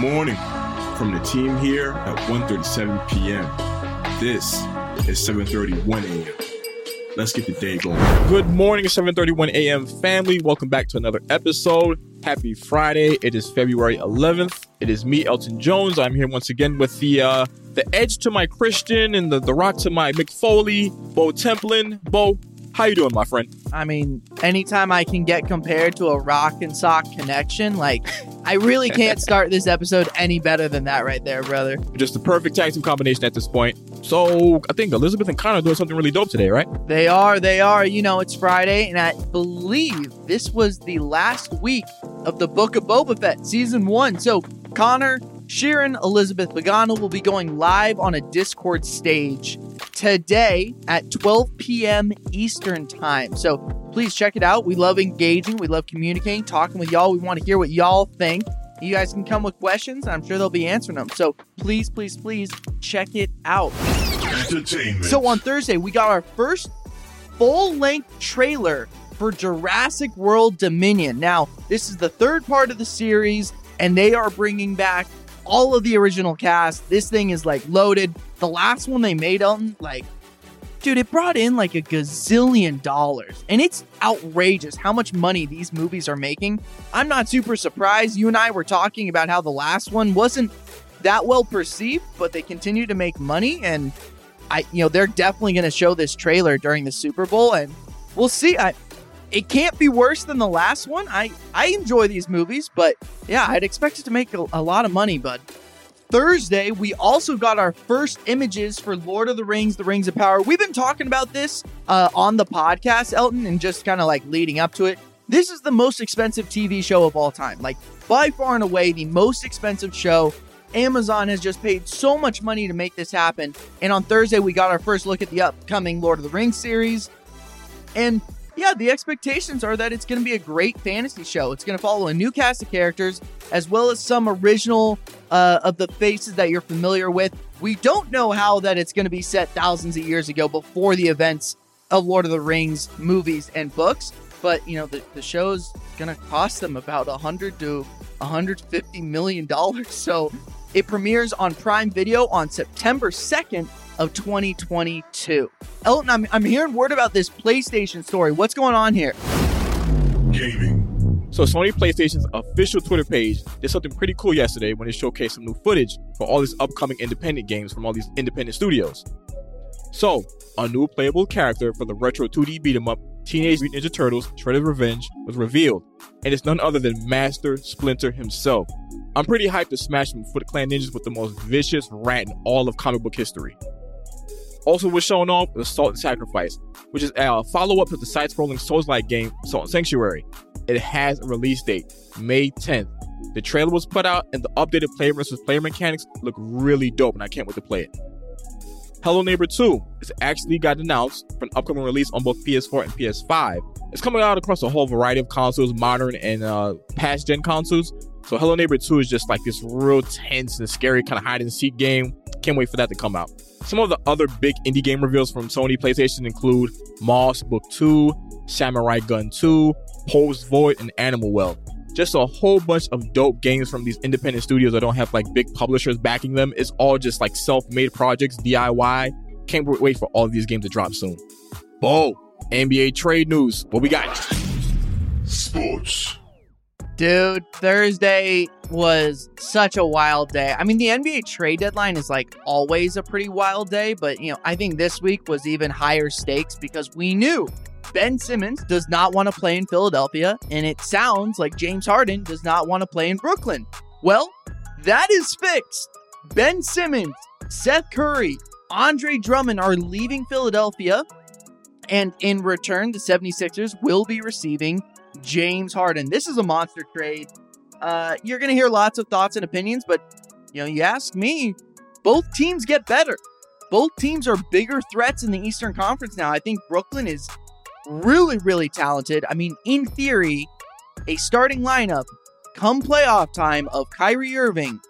morning from the team here at 1.37 p.m. This is 7.31 a.m. Let's get the day going. Good morning, 7:31 a.m. family. Welcome back to another episode. Happy Friday. It is February 11th. It is me, Elton Jones. I'm here once again with the uh the edge to my Christian and the, the rock to my Mick Foley, Bo Templin. Bo, how you doing, my friend? I mean, anytime I can get compared to a rock and sock connection, like I really can't start this episode any better than that right there, brother. Just the perfect tag team combination at this point. So I think Elizabeth and Connor doing something really dope today, right? They are, they are. You know, it's Friday, and I believe this was the last week of the Book of Boba Fett season one. So Connor, Sheeran, Elizabeth Pagano will be going live on a Discord stage today at 12 p.m. Eastern Time. So please check it out. We love engaging, we love communicating, talking with y'all. We want to hear what y'all think. You guys can come with questions. I'm sure they'll be answering them. So please, please, please check it out. Entertainment. So on Thursday, we got our first full length trailer for Jurassic World Dominion. Now, this is the third part of the series, and they are bringing back all of the original cast. This thing is like loaded. The last one they made, Elton, like, dude, it brought in like a gazillion dollars. And it's outrageous how much money these movies are making. I'm not super surprised. You and I were talking about how the last one wasn't that well perceived, but they continue to make money and I you know, they're definitely going to show this trailer during the Super Bowl and we'll see. I it can't be worse than the last one. I I enjoy these movies, but yeah, I'd expect it to make a, a lot of money, bud. Thursday, we also got our first images for Lord of the Rings, The Rings of Power. We've been talking about this uh, on the podcast, Elton, and just kind of like leading up to it. This is the most expensive TV show of all time. Like, by far and away, the most expensive show. Amazon has just paid so much money to make this happen. And on Thursday, we got our first look at the upcoming Lord of the Rings series. And yeah, the expectations are that it's going to be a great fantasy show. It's going to follow a new cast of characters as well as some original uh, of the faces that you're familiar with. We don't know how that it's going to be set thousands of years ago before the events of Lord of the Rings movies and books, but you know the, the show's going to cost them about 100 to 150 million dollars. So it premieres on Prime Video on September 2nd of 2022. Elton, I'm, I'm hearing word about this PlayStation story. What's going on here? Gaming. So Sony PlayStation's official Twitter page did something pretty cool yesterday when it showcased some new footage for all these upcoming independent games from all these independent studios. So, a new playable character for the retro 2D beat 'em up Teenage Mutant Ninja Turtles Shredder's Revenge was revealed, and it's none other than Master Splinter himself. I'm pretty hyped to smash some Foot Clan ninjas with the most vicious rat in all of comic book history. Also was shown off was Salt and Sacrifice, which is a follow-up to the side-scrolling Souls-like game Salt and Sanctuary. It has a release date, May 10th. The trailer was put out, and the updated player versus player mechanics look really dope, and I can't wait to play it. Hello Neighbor 2 is actually got announced for an upcoming release on both PS4 and PS5. It's coming out across a whole variety of consoles, modern and uh, past gen consoles. So Hello Neighbor 2 is just like this real tense and scary kind of hide and seek game. Can't wait for that to come out. Some of the other big indie game reveals from Sony PlayStation include Moss Book 2, Samurai Gunn 2, Post Void, and Animal Well. Just a whole bunch of dope games from these independent studios that don't have like big publishers backing them. It's all just like self-made projects, DIY. Can't wait for all these games to drop soon. Bo, NBA trade news. What we got? Sports. Dude, Thursday was such a wild day. I mean, the NBA trade deadline is like always a pretty wild day, but you know, I think this week was even higher stakes because we knew Ben Simmons does not want to play in Philadelphia, and it sounds like James Harden does not want to play in Brooklyn. Well, that is fixed. Ben Simmons, Seth Curry, Andre Drummond are leaving Philadelphia, and in return, the 76ers will be receiving James Harden. This is a monster trade. Uh, you're going to hear lots of thoughts and opinions, but you know, you ask me, both teams get better. Both teams are bigger threats in the Eastern Conference now. I think Brooklyn is really, really talented. I mean, in theory, a starting lineup come playoff time of Kyrie Irving,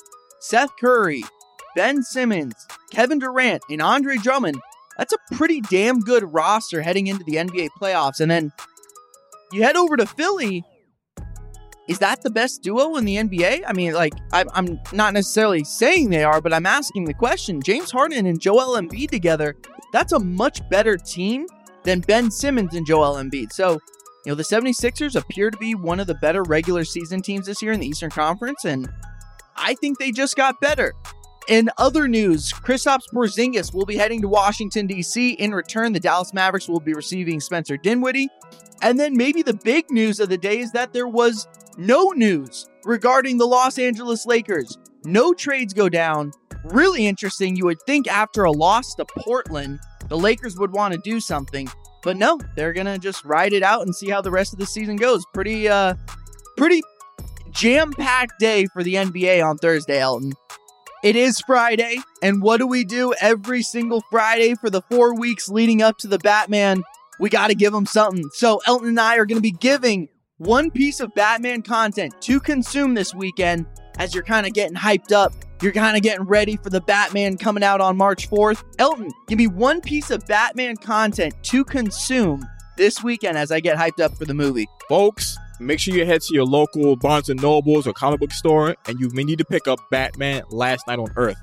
Seth Curry, Ben Simmons, Kevin Durant, and Andre Drummond. That's a pretty damn good roster heading into the NBA playoffs. And then you head over to Philly. is that the best duo in the NBA? I mean, like, I'm, not necessarily saying they are, but I'm asking the question. James Harden and Joel Embiid together, that's a much better team than Ben Simmons and Joel Embiid. So, you know, the 76ers appear to be one of the better regular season teams this year in the Eastern Conference, and I think they just got better. In other news, Kristaps Porzingis will be heading to Washington, D.C. In return, the Dallas Mavericks will be receiving Spencer Dinwiddie. And then maybe the big news of the day is that there was no news regarding the Los Angeles Lakers. No trades go down. Really interesting. You would think after a loss to Portland, the Lakers would want to do something. But no, they're going to just ride it out and see how the rest of the season goes. Pretty uh pretty jam-packed day for the NBA on Thursday, Elton. It is Friday, and what do we do every single Friday for the 4 weeks leading up to the Batman? We got to give them something. So, Elton and I are going to be giving one piece of Batman content to consume this weekend as you're kind of getting hyped up. You're kind of getting ready for the Batman coming out on March 4th. Elton, give me one piece of Batman content to consume this weekend as I get hyped up for the movie. Folks, make sure you head to your local Barnes and Nobles or comic book store and you may need to pick up Batman Last Night on Earth.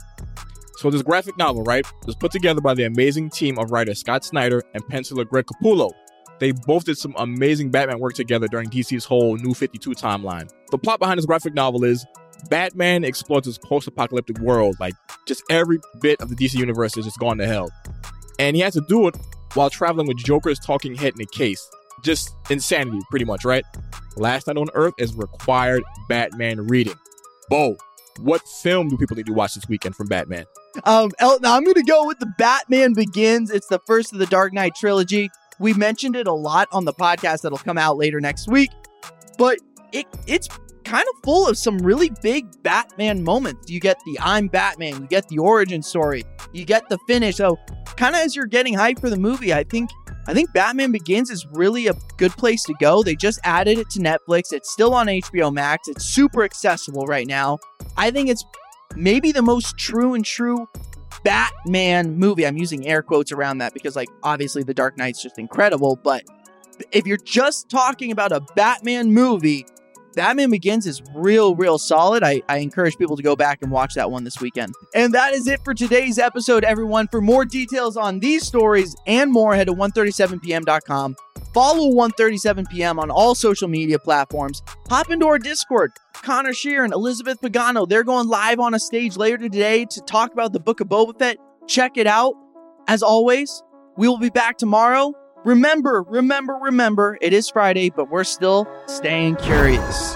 So this graphic novel, right, was put together by the amazing team of writer Scott Snyder and penciler Greg Capullo. They both did some amazing Batman work together during DC's whole New 52 timeline. The plot behind this graphic novel is Batman explores this post-apocalyptic world. Like just every bit of the DC universe is just gone to hell, and he has to do it while traveling with Joker's talking head in a case. Just insanity, pretty much, right? Last Night on Earth is required Batman reading. Bo, what film do people need to watch this weekend from Batman? Um, Elton, I'm going to go with the Batman Begins. It's the first of the Dark Knight trilogy. We mentioned it a lot on the podcast that'll come out later next week, but it it's kind of full of some really big Batman moments. You get the I'm Batman, you get the origin story, you get the finish. So, kind of as you're getting hyped for the movie, I think I think Batman Begins is really a good place to go. They just added it to Netflix. It's still on HBO Max. It's super accessible right now. I think it's maybe the most true and true Batman movie. I'm using air quotes around that because, like, obviously, The Dark Knight's just incredible. But if you're just talking about a Batman movie, Batman Begins is real, real solid. I, I encourage people to go back and watch that one this weekend. And that is it for today's episode, everyone. For more details on these stories and more, head to 137pm.com. Follow 137pm on all social media platforms. Hop into our Discord. Connor Shear and Elizabeth Pagano, they're going live on a stage later today to talk about the Book of Boba Fett. Check it out. As always, we will be back tomorrow. Remember, remember, remember, it is Friday, but we're still staying curious.